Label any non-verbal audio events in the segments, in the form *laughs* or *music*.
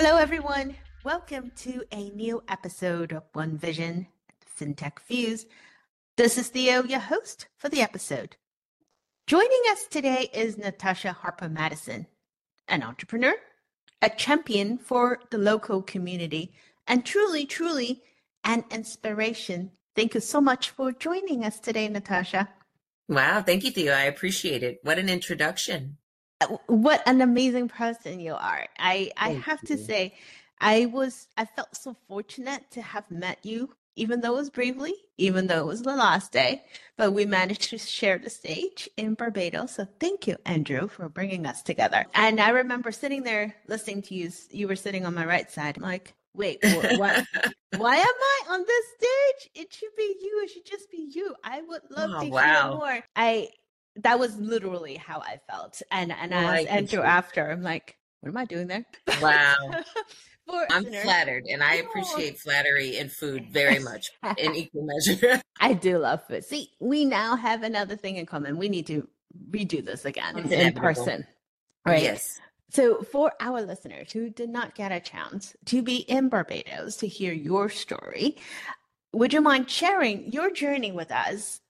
Hello, everyone. Welcome to a new episode of One Vision FinTech Fuse. This is Theo, your host for the episode. Joining us today is Natasha Harper Madison, an entrepreneur, a champion for the local community, and truly, truly an inspiration. Thank you so much for joining us today, Natasha. Wow, thank you, Theo. I appreciate it. What an introduction. What an amazing person you are. I, I have you. to say, I was I felt so fortunate to have met you, even though it was briefly, even though it was the last day, but we managed to share the stage in Barbados. So thank you, Andrew, for bringing us together. And I remember sitting there listening to you. You were sitting on my right side. I'm like, wait, what? *laughs* why am I on this stage? It should be you. It should just be you. I would love Oh, to hear more. I that was literally how I felt. And and Well, as Andrew after, I'm like, what am I doing there? *laughs* Wow. *laughs* I'm listeners, flattered and I appreciate flattery and food very much *laughs* in equal measure. I do love food. See, we now have another thing in common. We need to redo this again It's in inevitable. person. Right. Yes. So, for our listeners who did not get a chance to be in Barbados to hear your story, would you mind sharing your journey with us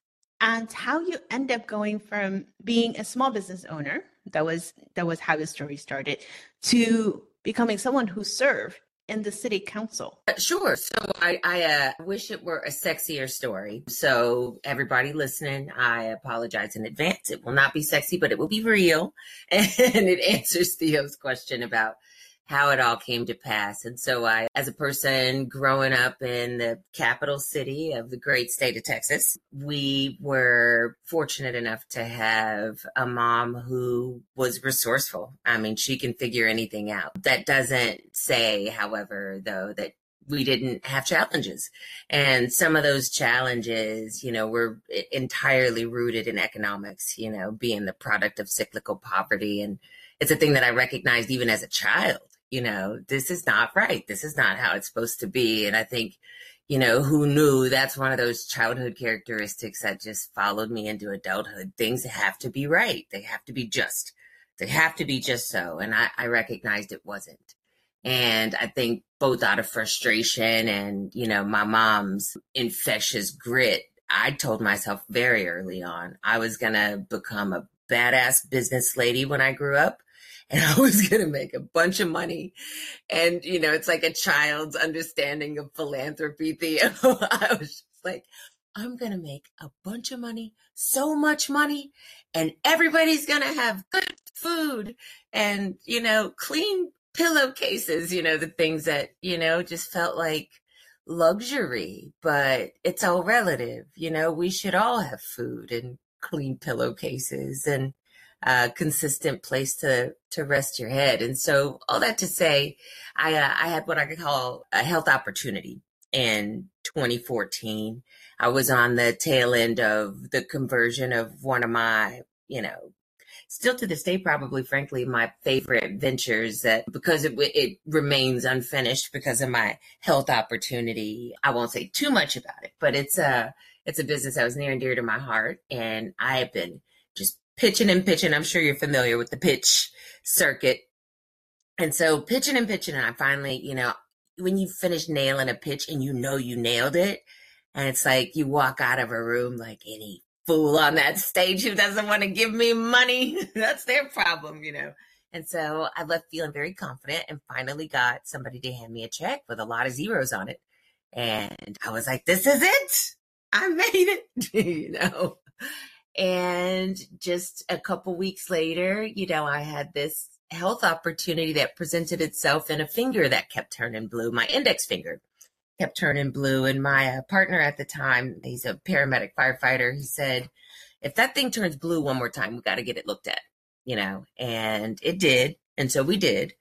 and how you end up going from being a small business owner? That was that was how the story started to becoming someone who served in the city council. Uh, Sure. So I, I uh, wish it were a sexier story. So everybody listening, I apologize in advance. It will not be sexy, but it will be real. *laughs* And it answers Theo's question about how it all came to pass. And so I, as a person growing up in the capital city of the great state of Texas, we were fortunate enough to have a mom who was resourceful. I mean, she can figure anything out. That doesn't say, however, though, that we didn't have challenges. And some of those challenges, you know, were entirely rooted in economics, you know, being the product of cyclical poverty. And it's a thing that I recognized even as a child, you know, this is not right. This is not how it's supposed to be. And I think, you know, who knew that's one of those childhood characteristics that just followed me into adulthood. Things have to be right. They have to be just. They have to be just so. And I, I recognized it wasn't. And I think both out of frustration and, you know, my mom's infectious grit, I told myself very early on I was going to become a badass business lady when I grew up. And *laughs* I was going to make a bunch of money. And, you know, it's like a child's understanding of philanthropy, Theo. *laughs* I was just like, I'm going to make a bunch of money, so much money, and everybody's going to have good food and, you know, clean pillowcases, you know, the things that, you know, just felt like luxury, but it's all relative. You know, we should all have food and clean pillowcases and a consistent place to to rest your head. And so all that to say, I uh, I had what I could call a health opportunity in 2014. I was on the tail end of the conversion of one of my, you know, still to this day, probably, frankly, my favorite ventures that because it, it remains unfinished because of my health opportunity. I won't say too much about it, but it's a, it's a business that was near and dear to my heart. And I have been just pitching and pitching. I'm sure you're familiar with the pitch circuit. And so pitching and pitching. And I finally, you know, when you finish nailing a pitch and you know you nailed it, and it's like you walk out of a room like any fool on that *laughs* stage who doesn't want to give me money. *laughs* That's their problem, you know. And so I left feeling very confident and finally got somebody to hand me a check with a lot of zeros on it. And I was like, this is it. I made it, *laughs* you know. And just a couple weeks later, you know, I had this health opportunity that presented itself in a finger that kept turning blue, my index finger kept turning blue. And my uh, partner at the time, he's a paramedic firefighter, he said, if that thing turns blue one more time, we got to get it looked at, you know, and it did. And so we did.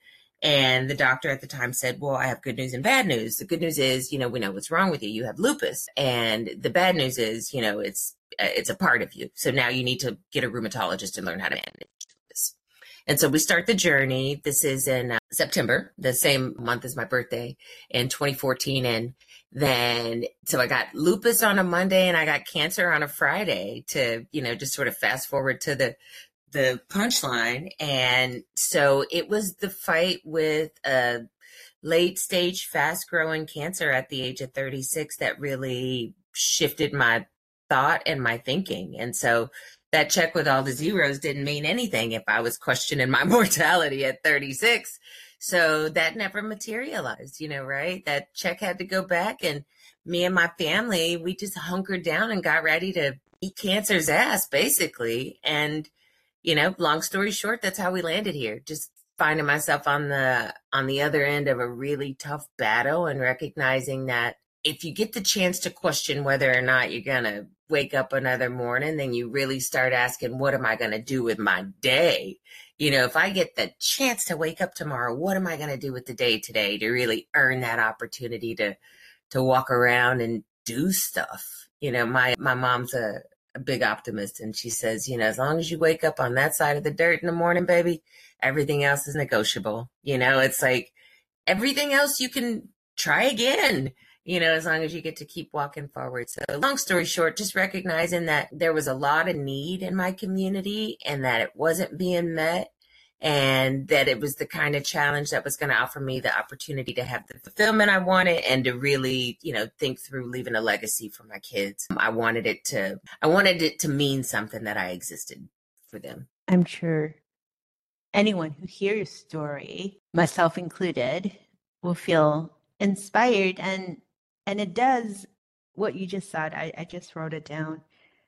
And the doctor at the time said, Well, I have good news and bad news. The good news is, you know, we know what's wrong with you. You have lupus. And the bad news is, you know, it's it's a part of you. So now you need to get a rheumatologist and learn how to manage this. And so we start the journey. This is in uh, September, the same month as my birthday in 2014. And then, so I got lupus on a Monday and I got cancer on a Friday to, you know, just sort of fast forward to the, the punchline. And so it was the fight with a late stage, fast growing cancer at the age of 36 that really shifted my thought and my thinking. And so that check with all the zeros didn't mean anything if I was questioning my *laughs* mortality at 36. So that never materialized, you know, right? That check had to go back and me and my family, we just hunkered down and got ready to eat cancer's ass basically. And, you know, long story short, that's how we landed here. Just finding myself on the on the other end of a really tough battle and recognizing that if you get the chance to question whether or not you're going to wake up another morning, then you really start asking, what am I going to do with my day? You know, if I get the chance to wake up tomorrow, what am I going to do with the day today to really earn that opportunity to, to walk around and do stuff? You know, my, my mom's a, a big optimist and she says, you know, as long as you wake up on that side of the dirt in the morning, baby, everything else is negotiable. You know, it's like everything else you can try again you know, as long as you get to keep walking forward. So, long story short, just recognizing that there was a lot of need in my community and that it wasn't being met, and that it was the kind of challenge that was going to offer me the opportunity to have the fulfillment I wanted and to really, you know, think through leaving a legacy for my kids. Um, I wanted it to, I wanted it to mean something that I existed for them. I'm sure anyone who hears your story, myself included, will feel inspired and and it does what you just said. I, I just wrote it down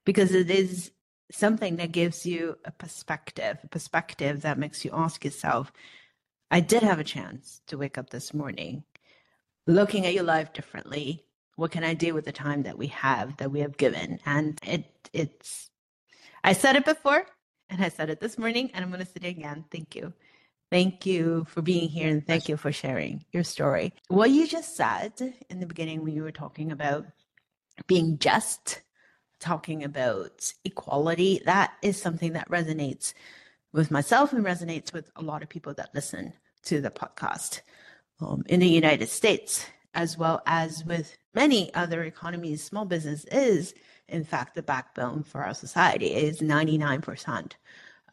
because it is something that gives you a perspective, a perspective that makes you ask yourself, I did have a chance to wake up this morning looking at your life differently. What can I do with the time that we have, that we have given? And it it's I said it before and I said it this morning and I'm gonna say it again. Thank you. Thank you for being here and thank you for sharing your story. What you just said in the beginning when you were talking about being just, talking about equality, that is something that resonates with myself and resonates with a lot of people that listen to the podcast um, in the United States, as well as with many other economies. Small business is, in fact, the backbone for our society. It is 99%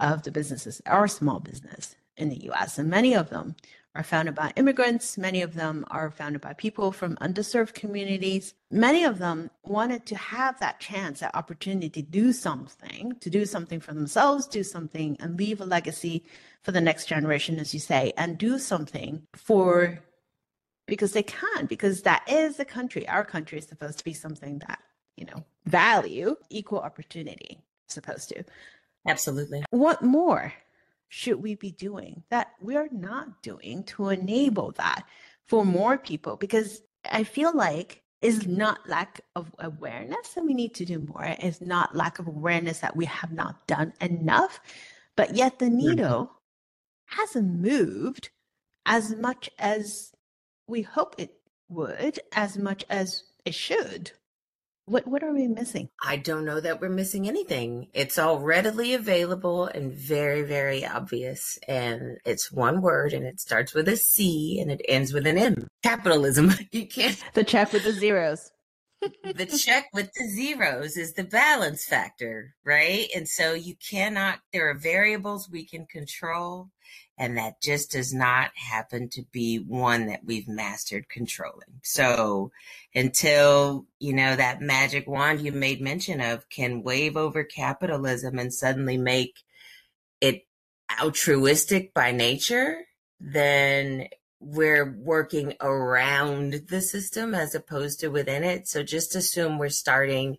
of the businesses are small business in the US, and many of them are founded by immigrants. Many of them are founded by people from underserved communities. Many of them wanted to have that chance, that opportunity to do something, to do something for themselves, do something and leave a legacy for the next generation, as you say, and do something for because they can, because that is the country. Our country is supposed to be something that, you know, value, equal opportunity, supposed to. Absolutely. What more? Should we be doing that we are not doing to enable that for more people? Because I feel like is not lack of awareness that we need to do more. It's not lack of awareness that we have not done enough. But yet the needle hasn't moved as much as we hope it would, as much as it should. What what are we missing? I don't know that we're missing anything. It's all readily available and very very obvious and it's one word and it starts with a C and it ends with an M. Capitalism. *laughs* You can't The check with the zeros. the check with the zeros is the balance factor, right? And so you cannot there are variables we can control and that just does not happen to be one that we've mastered controlling. So until, you know, that magic wand you made mention of can wave over capitalism and suddenly make it altruistic by nature, then we're working around the system as opposed to within it. So just assume we're starting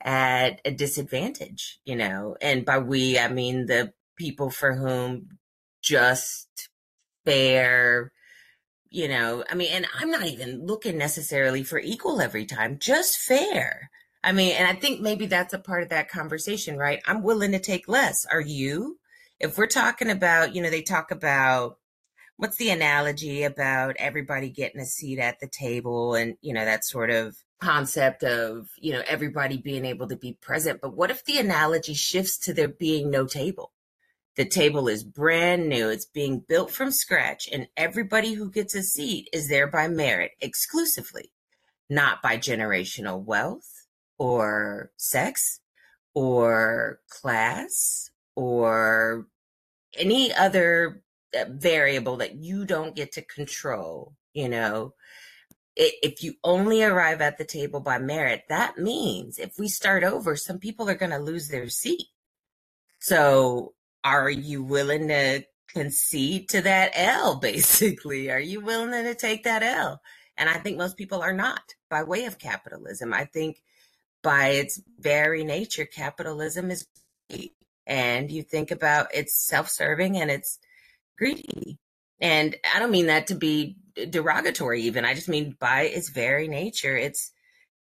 at a disadvantage, you know, and by we, I mean the people for whom just fair, you know, I mean, and I'm not even looking necessarily for equal every time, just fair. I mean, and I think maybe that's a part of that conversation, right? I'm willing to take less. Are you? If we're talking about, you know, they talk about what's the analogy about everybody getting a seat at the table and, you know, that sort of concept of, you know, everybody being able to be present. But what if the analogy shifts to there being no table? The table is brand new. It's being built from scratch, and everybody who gets a seat is there by merit exclusively, not by generational wealth or sex or class or any other uh, variable that you don't get to control. you know if you only arrive at the table by merit that means if we start over some people are going to lose their seat so are you willing to concede to that L *laughs* basically? Are you willing to take that L? And I think most people are not by way of capitalism. I think by its very nature capitalism is and you think about it's self-serving and it's greedy. And I don't mean that to be derogatory, even. I just mean by its very nature, it's,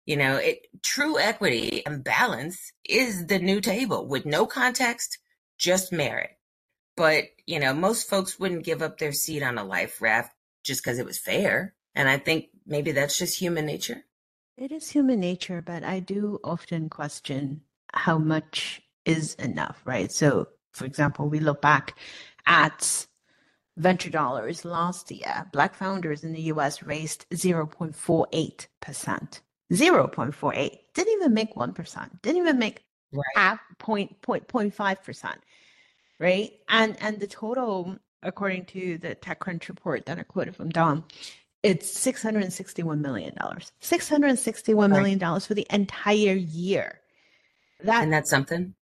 you know, it true equity and balance is the new table with no context, just merit. But, you know, most folks wouldn't give up their seat on a life raft just because it was fair. And I think maybe that's just human nature. It is human nature, but I do often question how much is enough, right? So, for example, we look back at venture dollars last year, Black founders in the US raised 0.48%. 0.48. Didn't even make 1%. Didn't even make right. half point, point, point 0.5%. Right. And and the total, according to the TechCrunch report that I quoted from Dom, it's $661 million. $661 million for the entire year. That, and that's something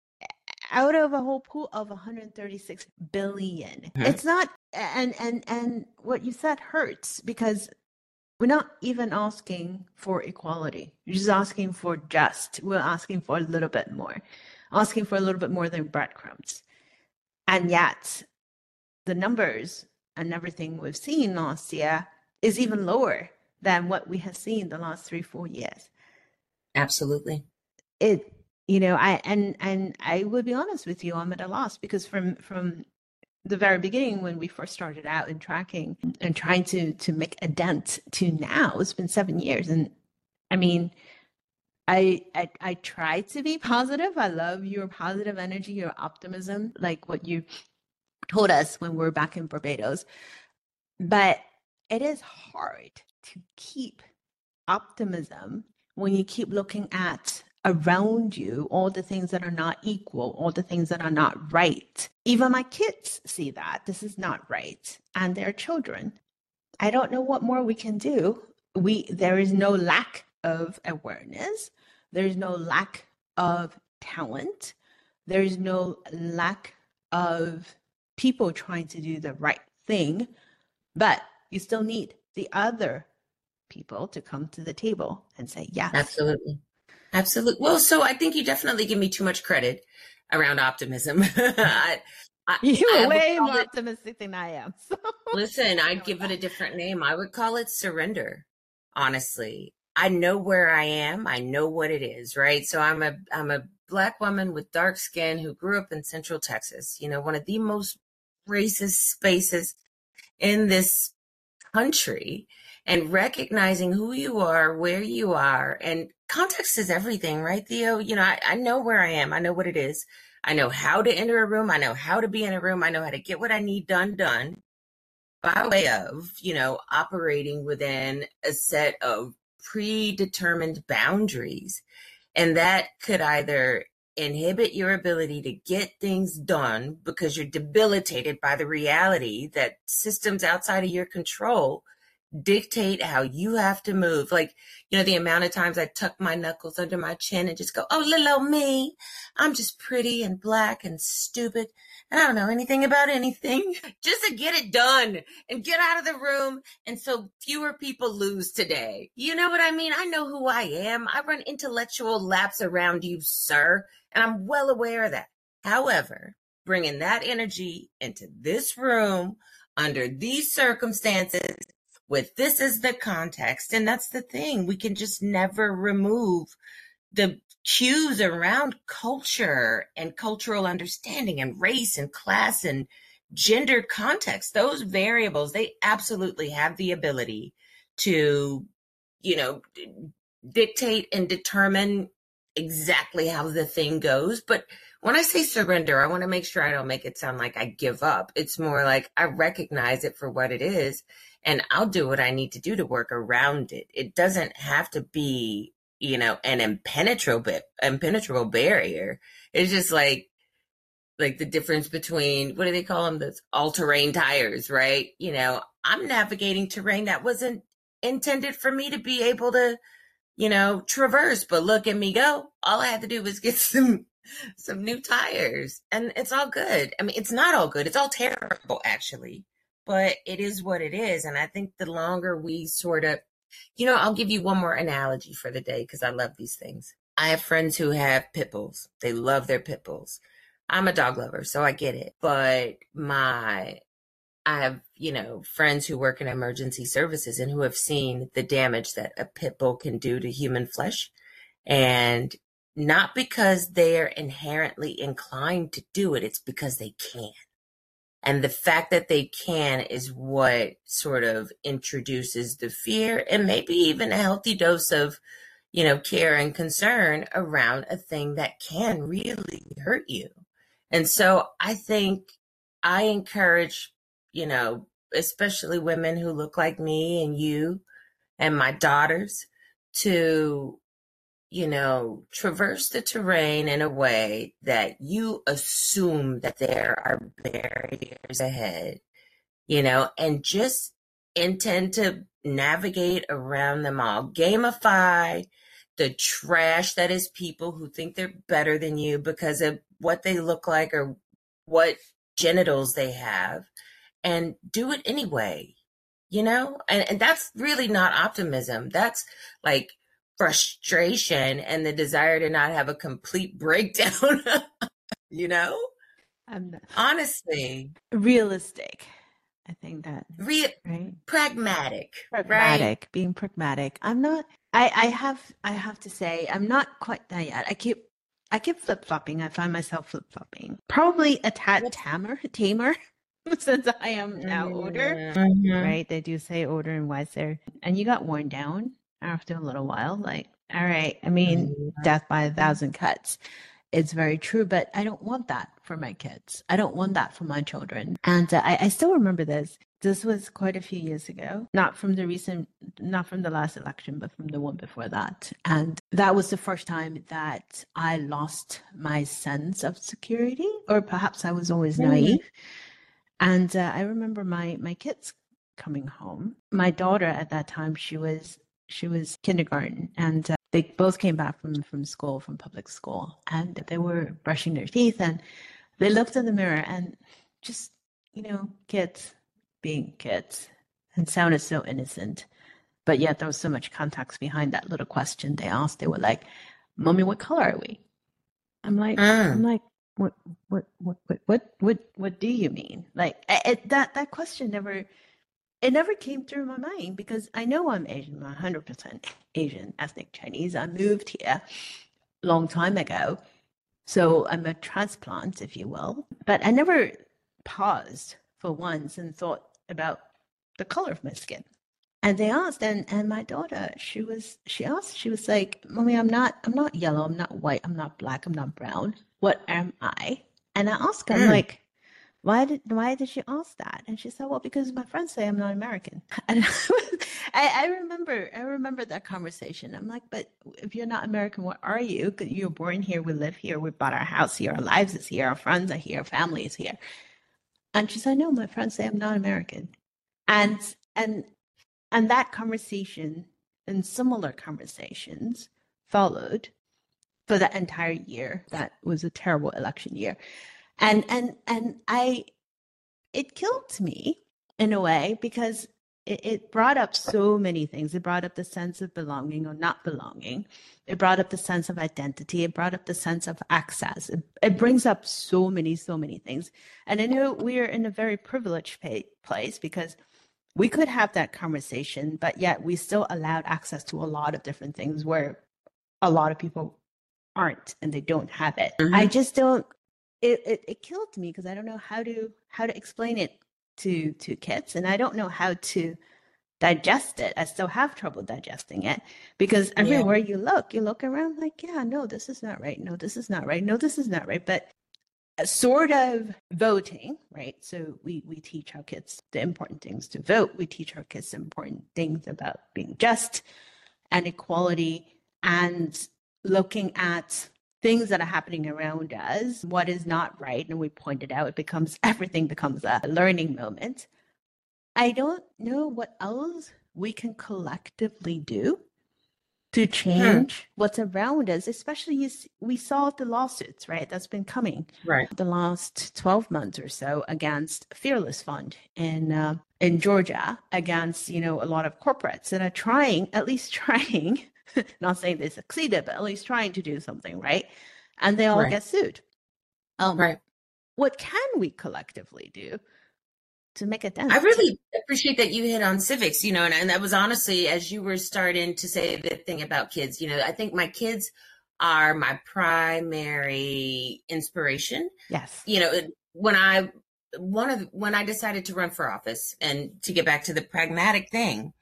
out of a whole pool of 136 billion. Mm-hmm. It's not and and and what you said hurts because we're not even asking for equality. We're just asking for just. We're asking for a little bit more. Asking for a little bit more than breadcrumbs. And yet the numbers and everything we've seen last year is even lower than what we have seen the last three, four years. Absolutely. It you know i and and i would be honest with you i'm at a loss because from from the very beginning when we first started out in tracking and trying to to make a dent to now it's been seven years and i mean I, I i try to be positive i love your positive energy your optimism like what you told us when we were back in barbados but it is hard to keep optimism when you keep looking at around you all the things that are not equal, all the things that are not right. Even my kids see that this is not right and their children. I don't know what more we can do. We there is no lack of awareness. There is no lack of talent. There is no lack of people trying to do the right thing, but you still need the other people to come to the table and say yes. Absolutely. Absolutely. Well, so I think you definitely give me too much credit around optimism. *laughs* I, I, *laughs* You're way more it, optimistic than I am. *laughs* So. Listen, I'd give it a different name. I would call it surrender. Honestly, I know where I am. I know what it is, right? So I'm a I'm a black woman with dark skin who grew up in Central Texas. You know, one of the most racist spaces in this country and recognizing who you are, where you are, and context is everything, right, Theo? You know, I, I know where I am. I know what it is. I know how to enter a room. I know how to be in a room. I know how to get what I need done, done by way of, you know, operating within a set of predetermined boundaries. And that could either inhibit your ability to get things done because you're debilitated by the reality that systems outside of your control dictate how you have to move. Like, you know, the amount of times I tuck my knuckles under my chin and just go, oh, little old me. I'm just pretty and black and stupid. And I don't know anything about anything *laughs* just to get it done and get out of the room. And so fewer people lose today. You know what I mean? I know who I am. I run intellectual laps around you, sir. And I'm well aware of that. However, bringing that energy into this room under these circumstances with this is the context. And that's the thing. We can just never remove the cues around culture and cultural understanding and race and class and gender context. Those variables, they absolutely have the ability to, you know, dictate and determine exactly how the thing goes. But when I say surrender, I want to make sure I don't make it sound like I give up. It's more like I recognize it for what it is and I'll do what I need to do to work around it. It doesn't have to be, you know, an impenetrable impenetrable barrier. It's just like like the difference between what do they call them? Those all terrain tires, right? You know, I'm navigating terrain that wasn't intended for me to be able to, you know, traverse. But look at me go. All I had to do was *laughs* get some some new tires, and it's all good. I mean, it's not all good. It's all terrible, actually. But it is what it is, and I think the longer we sort of, you know, I'll give you one more analogy for the day because I love these things. I have friends who have pit bulls. They love their pit bulls. I'm a dog lover, so I get it. But my I have, you know, friends who work in emergency services and who have seen the damage that a pit bull can do to human flesh. And not because they're inherently inclined to do it, it's because they can. And the fact that they can is what sort of introduces the fear and maybe even a healthy dose of, you know, care and concern around a thing that can really hurt you. And so I think I encourage, you know, especially women who look like me and you and my daughters to, you know, traverse the terrain in a way that you assume that there are barriers ahead, you know, and just intend to navigate around them all. Gamify the trash that is people who think they're better than you because of what they look like or what genitals they have and do it anyway you know and, and that's really not optimism that's like frustration and the desire to not have a complete breakdown *laughs* you know honestly realistic. I think that real right. pragmatic Pragmatic, right being pragmatic. I'm not. I I have I have to say I'm not quite there yet. I keep I keep flip flopping. I find myself flip flopping. Probably a tad tamer, tamer, *laughs* since I am now older. Mhm. Right? They do say older and wiser, and you got worn down after a little while. Like, all right. I mean, Mhm. death by a thousand cuts. It's very true, but I don't want that for my kids. I don't want that for my children. And uh, I, I still remember this. This was quite a few years ago, not from the recent, not from the last election, but from the one before that. And that was the first time that I lost my sense of security, or perhaps I was always Mhm. naive. And uh, I remember my my kids coming home. My daughter at that time, she was she was kindergarten, and uh, they both came back from from school, from public school, and they were brushing their teeth, and they looked in the mirror, and just you know, kids being kids, and sounded so innocent, but yet there was so much context behind that little question they asked. They were like, "Mommy, what color are we?" I'm like, Mm. I'm like, what, what, what, what, what, what, what do you mean? Like it, that that question never, it never came through my mind because I know I'm Asian, I'm 100% Asian, ethnic Chinese. I moved here a long time ago, so I'm a transplant, if you will. But I never paused for once and thought about the color of my skin. And they asked, and and my daughter, she was she asked, she was like, "Mommy, I'm not I'm not yellow, I'm not white, I'm not black, I'm not brown. What am I?" And I asked her, I'm Mm. like, "Why did why did you ask that?" And she said, "Well, because my friends say I'm not American." *laughs* And *laughs* I, I remember I remember that conversation. I'm like, "But if you're not American, what are you You're born here, we live here, we bought our house here, our lives is here, our friends are here, our family is here." And she said, "No, my friends say I'm not American." And and and that conversation and similar conversations followed for that entire year. That was a terrible election year. And and and I it killed me in a way because it, it brought up so many things. It brought up the sense of belonging or not belonging. It brought up the sense of identity. It brought up the sense of access. It, it brings up so many, so many things. And I know we're in a very privileged pa- place because we could have that conversation, but yet we still allowed access to a lot of different things where a lot of people aren't and they don't have it. Mhm. I just don't. It, it it killed me because I don't know how to how to explain it to to kids, and I don't know how to digest it. I still have trouble digesting it because Yeah. everywhere you look, you look around like, yeah, no, this is not right. No, this is not right. No, this is not right. But uh, sort of voting, right? So we we teach our kids the important things to vote. We teach our kids important things about being just and equality and looking at things that are happening around us, what is not right, and we pointed out it becomes *laughs* everything becomes a learning moment. I don't know what else we can collectively do to Hmm. change what's around us, especially you, we saw the lawsuits, right? That's been coming Right. the last 12 months or so against Fearless Fund in uh, in Georgia against, you know, a lot of corporates that are trying, at least *laughs* trying, *laughs* not saying they succeeded, but at least trying to do something, right? And they all Right. get sued. Um, Right. What can we collectively do to make a dent? I really appreciate that you hit on civics, you know, and, and that was honestly as you were starting to say the thing about kids, you know, I think my kids are my primary inspiration. Yes. You know, when I one of when I decided to run for office and to get back to the pragmatic thing,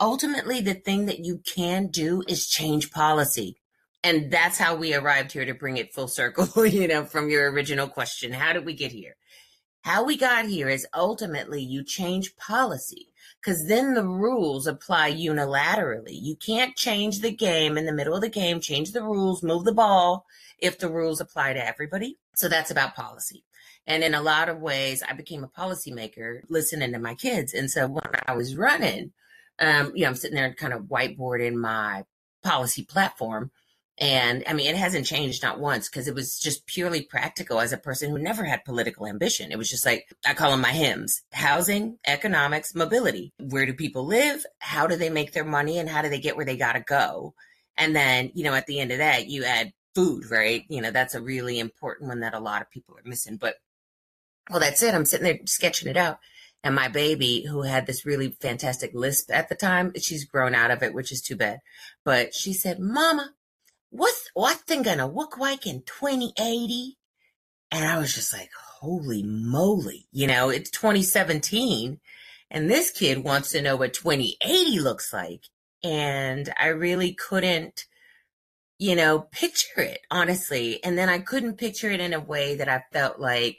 ultimately the thing that you can do is change policy. And that's how we arrived here to bring it full circle, *laughs* you know, from your original question. How did we get here? How we got here is ultimately you change policy because then the rules apply unilaterally. You can't change the game in the middle of the game, change the rules, move the ball if the rules apply to everybody. So that's about policy. And in a lot of ways, I became a policymaker listening to my kids. And so when I was running, um, you know, I'm sitting there kind of whiteboarding my policy platform. And I mean, it hasn't changed not once because it was just purely practical as a person who never had political ambition. It was just like, I call them my hymns housing, economics, mobility. Where do people live? How do they make their money? And how do they get where they got to go? And then, you know, at the end of that, you add food, right? You know, that's a really important one that a lot of people are missing. But well, that's it. I'm sitting there sketching it out. And my baby, who had this really fantastic lisp at the time, she's grown out of it, which is too bad. But she said, Mama, what's oh, what thing gonna look like in 2080? And I was just like, holy moly, you know, it's 2017 and this kid wants to know what 2080 looks like. And I really couldn't, you know, picture it, honestly. And then I couldn't picture it in a way that I felt like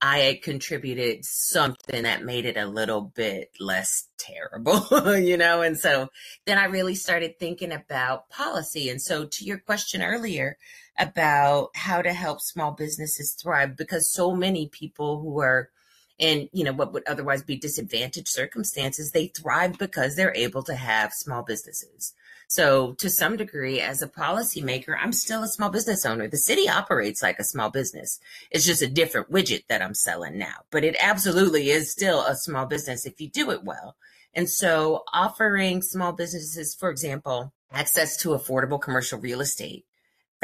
I had contributed something that made it a little bit less terrible, *laughs* you know? And so then I really started thinking about policy. And so to your question earlier about how to help small businesses thrive, because so many people who are in, you know, what would otherwise be disadvantaged circumstances, they thrive because they're able to have small businesses. So to some degree, as a policymaker, I'm still a small business owner. The city operates like a small business. It's just a different widget that I'm selling now, but it absolutely is still a small business if you do it well. And so offering small businesses, for example, access to affordable commercial real estate,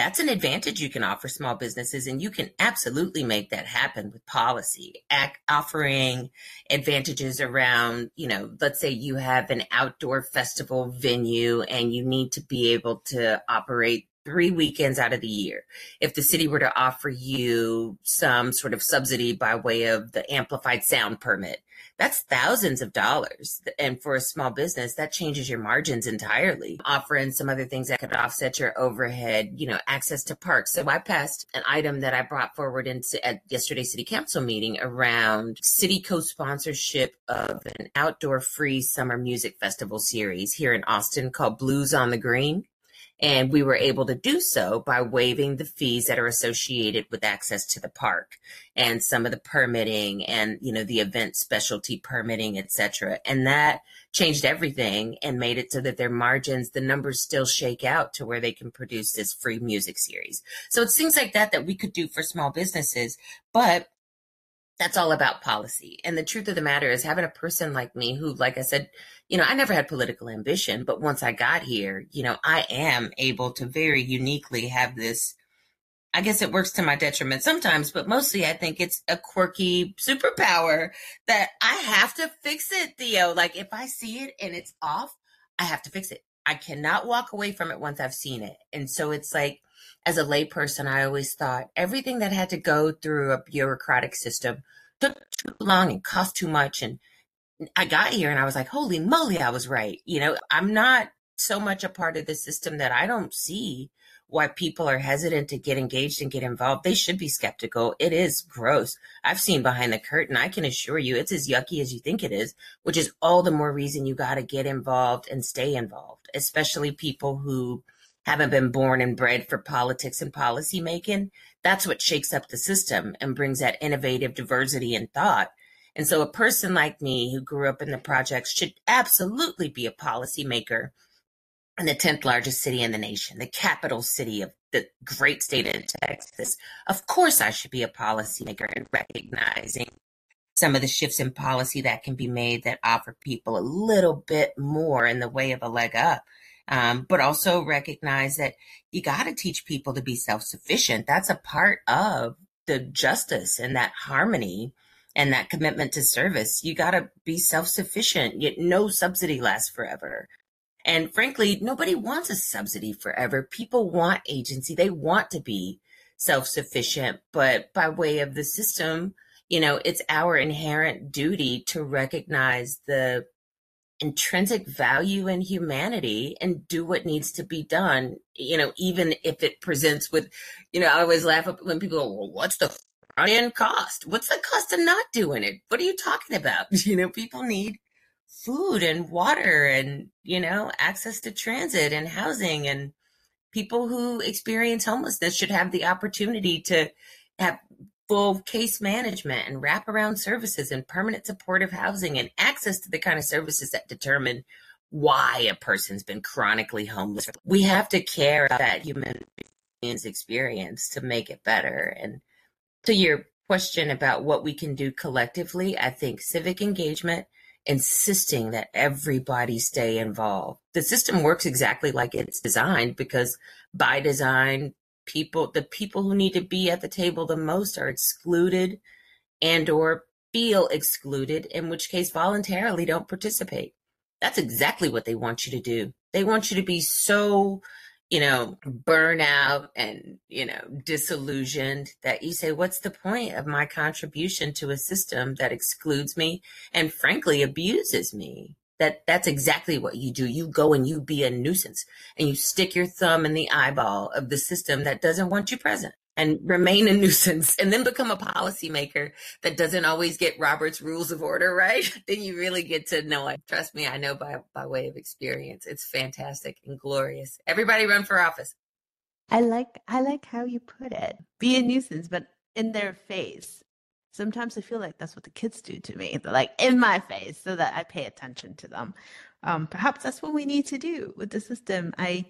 that's an advantage you can offer small businesses and you can absolutely make that happen with policy Ac- offering advantages around you know let's say you have an outdoor festival venue and you need to be able to operate three weekends out of the year. If the city were to offer you some sort of subsidy by way of the amplified sound permit that's thousands of dollars. And for a small business, that changes your margins entirely. Offering some other things that could offset your overhead, you know, access to parks. So I passed an item that I brought forward into at yesterday's city council meeting around city co-sponsorship of an outdoor free summer music festival series here in Austin called Blues on the Green. And we were able to do so by waiving the fees that are associated with access to the park and some of the permitting and, you know, the event specialty permitting, et cetera. And that changed everything and made it so that their margins, the numbers still shake out to where they can produce this free music series. So it's things like that that we could do for small businesses, but that's all about policy. And the truth of the matter is having a person like me who, like I said, you know, I never had political ambition, but once I got here, you know, I am able to very uniquely have this. I guess it works to my detriment sometimes, but mostly I think it's a quirky superpower that I have to fix it, Theo. Like if I see it and it's off, I have to fix it. I cannot walk away from it once I've seen it. And so it's like, as a layperson, I always thought everything that had to go through a bureaucratic system took too long and cost too much. And I got here and I was like, holy moly, I was right. You know, I'm not so much a part of the system that I don't see why people are hesitant to get engaged and get involved. They should be skeptical. It is gross. I've seen behind the curtain. I can assure you it's as yucky as you think it is, which is all the more reason you got to get involved and stay involved, especially people who haven't been born and bred for politics and policy making. That's what shakes up the system and brings that innovative diversity in thought. And so a person like me who grew up in the projects should absolutely be a policymaker in the 10th largest city in the nation, the capital city of the great state of Texas. Of course, I should be a policymaker in recognizing some of the shifts in policy that can be made that offer people a little bit more in the way of a leg up. Um, but also recognize that you got to teach people to be self sufficient. That's a part of the justice and that harmony and that commitment to service. You got to be self sufficient. Yet no subsidy lasts forever. And frankly, nobody wants a subsidy forever. People want agency. They want to be self sufficient, but by way of the system, you know, it's our inherent duty to recognize the intrinsic value in humanity and do what needs to be done, you know, even if it presents with, you know, I always laugh when people go, well, what's the front end cost? What's the cost of not doing it? What are you talking about? *laughs* You know, people need food and water and, you know, access to transit and housing and people who experience homelessness should have the opportunity to have full case management and wraparound services and permanent supportive housing and access to the kind of services that determine why a person's been chronically homeless. We have to care about that human experience to make it better. And to your question about what we can do collectively, I think civic engagement insisting that everybody stay involved. The system works exactly like it's designed because by design, people, the people who need to be at the table the most are excluded and or feel excluded, in which case voluntarily don't participate. That's exactly what they want you to do. They want you to be so you know, burnout and, you know, disillusioned that you say, what's the point of my contribution to a system that excludes me and frankly abuses me? That that's exactly what you do. You go and you be a nuisance and you stick your thumb in the eyeball of the system that doesn't want you present and remain a *laughs* nuisance and then become a policymaker that doesn't always get Robert's rules of order right, *laughs* then you really get to know it. Trust me, I know by, by way of experience. It's fantastic and glorious. Everybody run for office. I like I like how you put it. Be a nuisance, but in their face. Sometimes I feel like that's what the kids do to me. They're like in my face so that I pay attention to them. Um, perhaps that's what we need to do with the system. I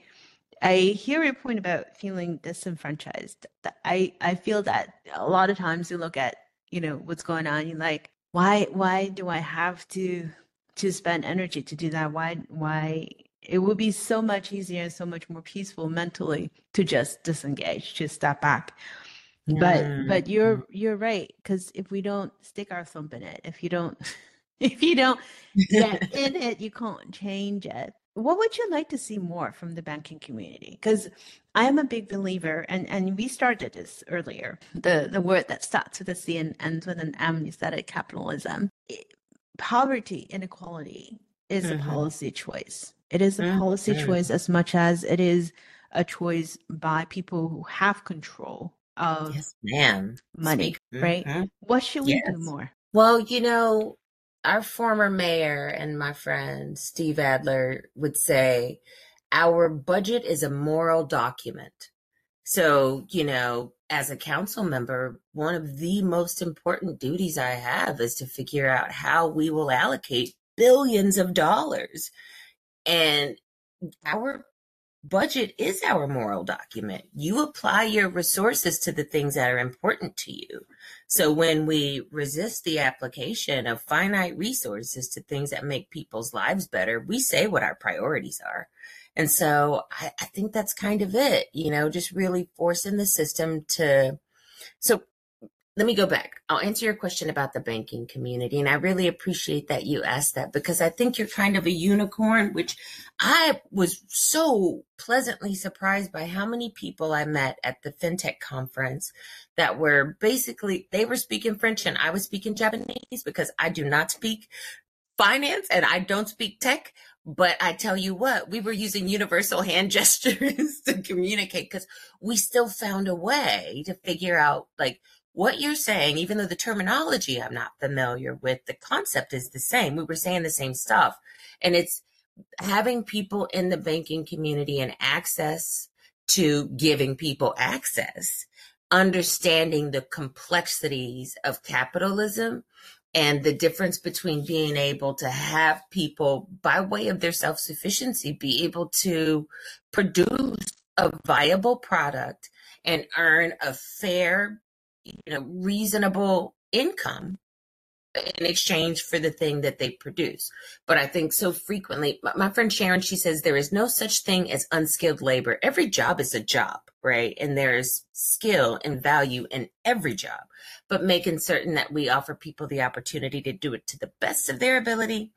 I hear your point about feeling disenfranchised. I, I feel that a lot of times you look at, you know, what's going on, you're like, why why do I have to to spend energy to do that? Why why it would be so much easier and so much more peaceful mentally to just disengage, to step back. But mm. but you're you're right because if we don't stick our thumb in it, if you don't *laughs* if you don't get *laughs* in it, you can't change it what would you like to see more from the banking community? Because I am a big believer, and, and we started this earlier. The the word that starts with a C and ends with an M, you said it, capitalism. It, poverty, inequality is mm-hmm. a policy choice. It is a mm-hmm. policy choice as much as it is a choice by people who have control of yes, ma'am. money, Speak. right? Mm-hmm. What should we yes. do more? Well, you know, our former mayor and my friend Steve Adler would say, our budget is a moral document. So, you know, as a council member, one of the most important duties I have is to figure out how we will allocate billions of dollars. And our budget is our moral document. You apply your resources to the things that are important to you. So when we resist the application of finite resources to things that make people's lives better, we say what our priorities are. And so I, I think that's kind of it, you know, just really forcing the system to. So let me go back. I'll answer your question about the banking community. And I really appreciate that you asked that because I think you're kind of a unicorn, which I was so pleasantly surprised by how many people I met at the FinTech conference that were basically, they were speaking French and I was speaking Japanese because I do not speak finance and I don't speak tech. But I tell you what, we were using universal hand *laughs* gestures to communicate because we still found a way to figure out like what you're saying, even though the terminology I'm not familiar with, the concept is the same. We were saying the same stuff. And it's having people in the banking community and access to giving people access, understanding the complexities of capitalism and the difference between being able to have people by way of their self-sufficiency be able to produce a viable product and earn a fair you know reasonable income in exchange for the thing that they produce. But I think so frequently, my friend Sharon, she says there is no such thing as unskilled labor. Every job is a job, right? And there's skill and value in every job, but making certain that we offer people the opportunity to do it to the best of their ability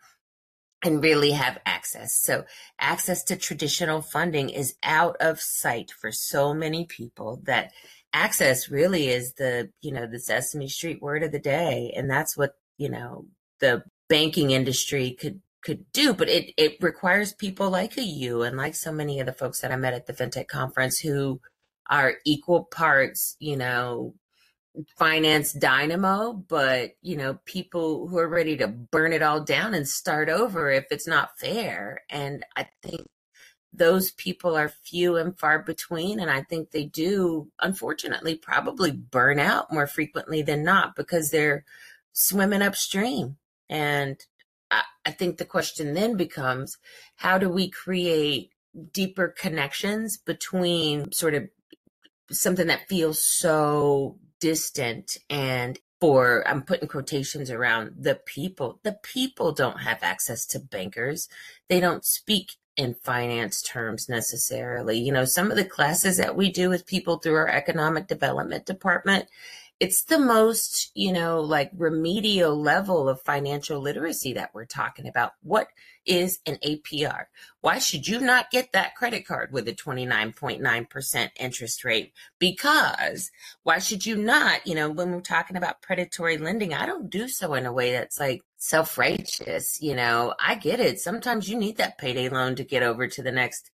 and really have access. So access to traditional funding is out of sight for so many people that access really is the, you know, the Sesame Street word of the day. And that's what you know the banking industry could could do but it it requires people like you and like so many of the folks that i met at the fintech conference who are equal parts you know finance dynamo but you know people who are ready to burn it all down and start over if it's not fair and i think those people are few and far between and i think they do unfortunately probably burn out more frequently than not because they're swimming upstream. And I, I think the question then becomes how do we create deeper connections between sort of something that feels so distant and for I'm putting quotations around the people. The people don't have access to bankers. They don't speak in finance terms necessarily. You know, some of the classes that we do with people through our economic development department, it's the most, you know, like remedial level of financial literacy that we're talking about. What is an APR? Why should you not get that credit card with a 29.9% interest rate? Because why should you not, you know, when we're talking about predatory lending, I don't do so in a way that's like self righteous. You know, I get it. Sometimes you need that payday loan to get over to the next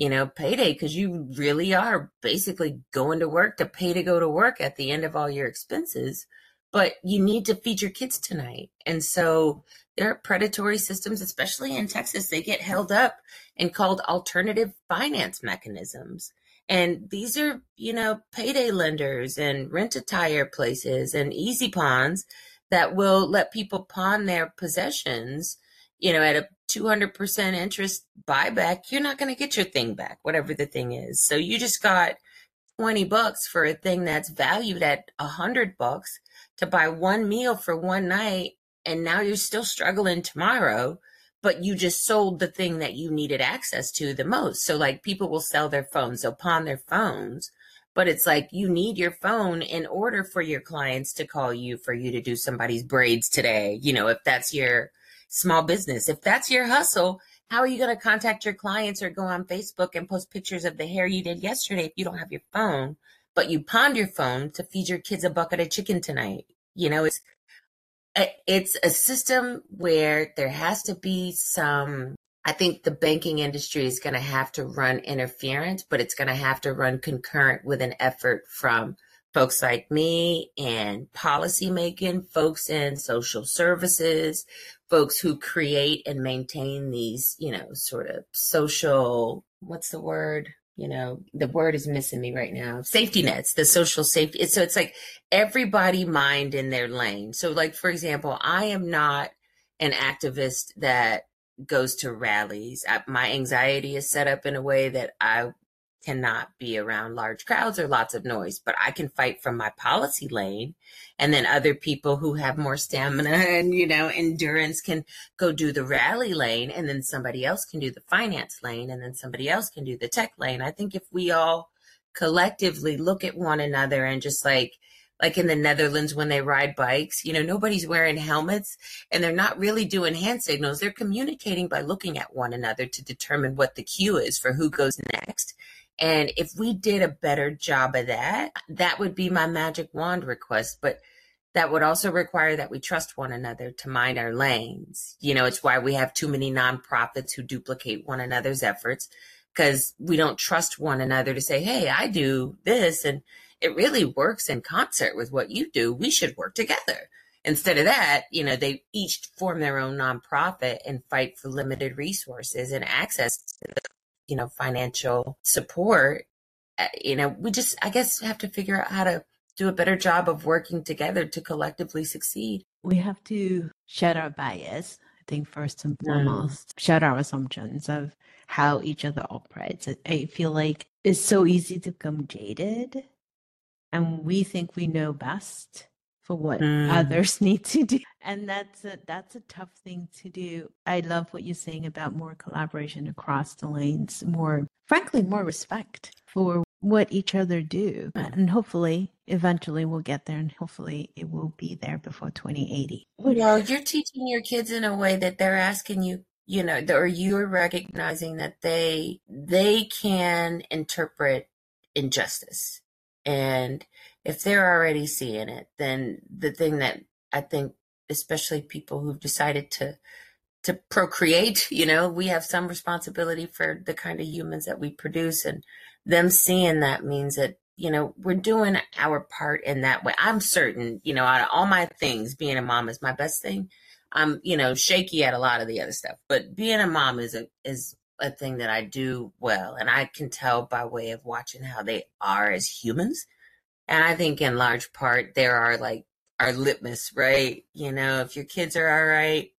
you know, payday because you really are basically going to work to pay to go to work at the end of all your expenses. But you need to feed your kids tonight. And so there are predatory systems, especially in Texas, they get held up and called alternative finance mechanisms. And these are, you know, payday lenders and rent a tire places and easy pawns that will let people pawn their possessions, you know, at a 200% interest buyback, you're not going to get your thing back, whatever the thing is. So you just got 20 bucks for a thing that's valued at 100 bucks to buy one meal for one night. And now you're still struggling tomorrow, but you just sold the thing that you needed access to the most. So, like, people will sell their phones, they'll pawn their phones. But it's like you need your phone in order for your clients to call you for you to do somebody's braids today. You know, if that's your small business. If that's your hustle, how are you going to contact your clients or go on Facebook and post pictures of the hair you did yesterday if you don't have your phone, but you pawned your phone to feed your kids a bucket of chicken tonight? You know, it's eh, it's a system where there has to be some I think the banking industry is going to have to run interference, but it's going to have to run concurrent with an effort from folks like me and policy making, folks in social services, folks who create and maintain these, you know, sort of social, what's the word? You know, the word is missing me right now. Safety nets, the social safety. So it's like everybody mind in their lane. So, like, for example, I am not an activist that goes to rallies. I, my anxiety is set up in a way that I cannot be around large crowds or lots of noise, but I can fight from my policy lane. And then other people who have more stamina *laughs* and, you know, endurance can go do the rally lane. And then somebody else can do the finance lane. And then somebody else can do the tech lane. I think if we all collectively look at one another and just like, like in the Netherlands when they ride bikes, you know, nobody's wearing helmets and they're not really doing hand signals. They're communicating by looking at one another to determine what the cue is for who goes next and if we did a better job of that, that would be my magic wand request. But that would also require that we trust one another to mind our lanes. You know, it's why we have too many nonprofits who duplicate one another's efforts because we don't trust one another to say, hey, I do this and it really works in concert with what you do. We should work together. instead of that, you know, they each form their own nonprofit and fight for limited resources and access to, the, you know, financial support. Uh, you know, we just, I guess, have to figure out how to do a better job of working together to collectively succeed. We have to shed our bias, I think, first and foremost, mm. shed our assumptions of how each other operates. I feel like it's so easy to become jaded and we think we know best for what mm. others *laughs* need to do. And that's a that's a tough thing to do. I love what you're saying about more collaboration across the lanes more frankly more respect for what each other do. And hopefully eventually we'll get there and hopefully it will be there before 2080 well you're teaching your kids in a way that they're asking you you know or you're recognizing that they they can interpret injustice and if they're already seeing it, then the thing that I think, especially people who've decided to to procreate, *laughs* you know, we have some responsibility for the kind of humans that we produce, and them seeing that means that you know we're doing our part in that way. I'm certain, you know, out of all my things, being a mom is my best thing. I'm, you know, shaky at a lot of the other stuff, but being a mom is a is a thing that I do well, and I can tell by way of watching how they are as humans and I think in large part, there are like our litmus, right? You know, if your kids are all right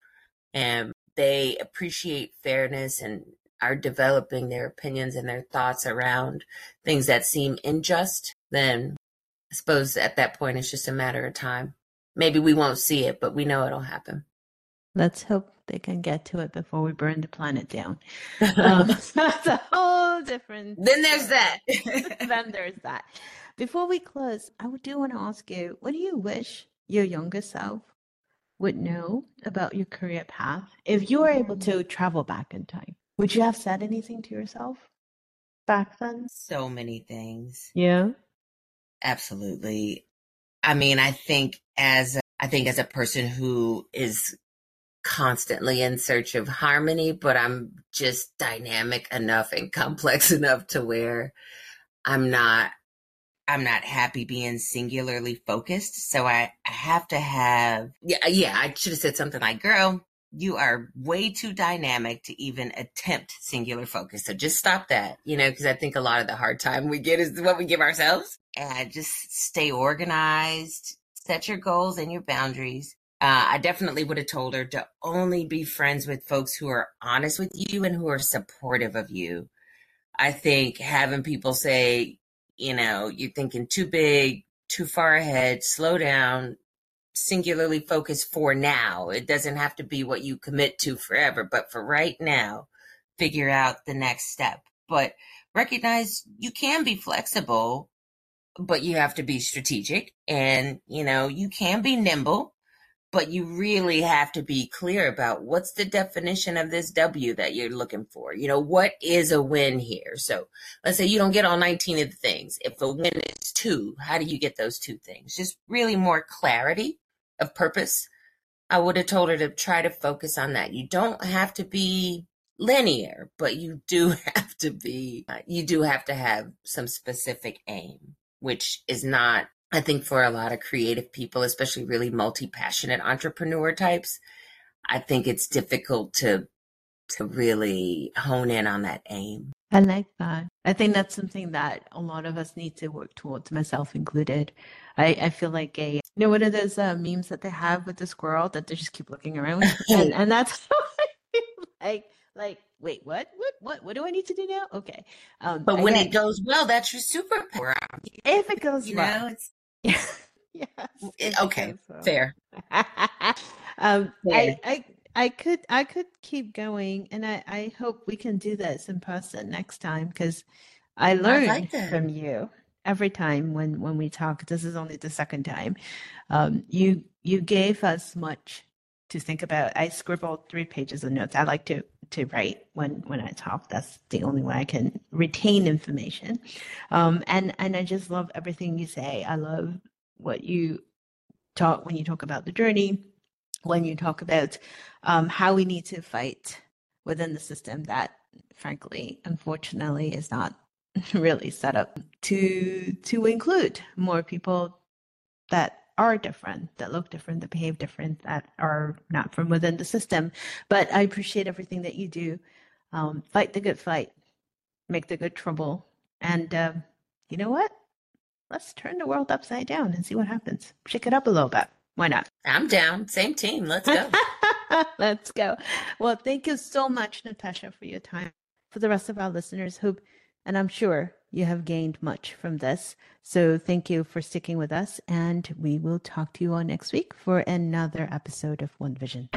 and they appreciate fairness and are developing their opinions and their thoughts around things that seem unjust, then I suppose at that point it's just a matter of time. Maybe we won't see it, but we know it'll happen. Let's hope they can get to it before we burn the planet down. Um, *laughs* *laughs* that's a whole different. Then there's that. *laughs* then there's that. Before we close, I do want to ask you what do you wish your younger self would know about your career path if you were able to travel back in time? Would you have said anything to yourself back then? So many things. Yeah. Absolutely. I mean, I think as I think as a person who is constantly in search of harmony, but I'm just dynamic enough and *laughs* complex enough to where I'm not I'm not happy being singularly focused. So I, I have to have, yeah, uh, yeah, I should have said something like, girl, you are way too dynamic to even attempt singular focus. So just stop that, you know, because I think a lot of the hard time we get is what we give ourselves. And just stay organized, set your goals and your boundaries. Uh, I definitely would have told her to only be friends with folks who are honest with you and who are supportive of you. I think having people say, you know, you're thinking too big, too far ahead, slow down, singularly focus for now. It doesn't have to be what you commit to forever, but for right now, figure out the next step. But recognize you can be flexible, but you have to be strategic and, you know, you can be nimble but you really have to be clear about what's the definition of this W that you're looking for. You know, what is a win here? So let's say you don't get all 19 of the things. If the win is two, how do you get those two things? Just really more clarity of purpose. I would have told her to try to focus on that. You don't have to be linear, but you do *laughs* have to be, you do have to have some specific aim, which is not I think for a lot of creative people, especially really multi passionate entrepreneur types, I think it's difficult to to really hone in on that aim. I like that. I think that's something that a lot of us need to work towards, myself included. I, I feel like a you know one of those uh, memes that they have with the squirrel that they just keep looking around, *laughs* and, and that's *laughs* like like wait what what what what do I need to do now? Okay, um, but when it goes well, that's your superpower. If it goes you well, know, it's. *laughs* yes. Eh, okay. So. Fair. *laughs* um, Fair. I, I, I could, I could keep going, and I, I hope we can do this in person next time because I learn I like from you every time when when we talk. This is only the second time. Um, you you gave us much to think about. I scribbled three pages of notes. I like to to write when when I talk. That's the only way I can retain information. Um, and and I just love everything you say. I love what you talk when you talk about the journey, when you talk about um, how we need to fight within the system that, frankly, unfortunately, is not *laughs* really set up to to include more people that are different, that look different, that behave different, that are not from within the system. But I appreciate everything that you do. Um, fight the good fight, make the good trouble. And uh, you know what? Let's turn the world upside down and see what happens. Shake it up a little bit. Why not? I'm down. Same team. Let's go. *laughs* Let's go. Well, thank you so much, Natasha, for your time. For the rest of our listeners, hope, and I'm sure you have gained much from this. So thank you for sticking with us, and we will talk to you all next week for another episode of One Vision.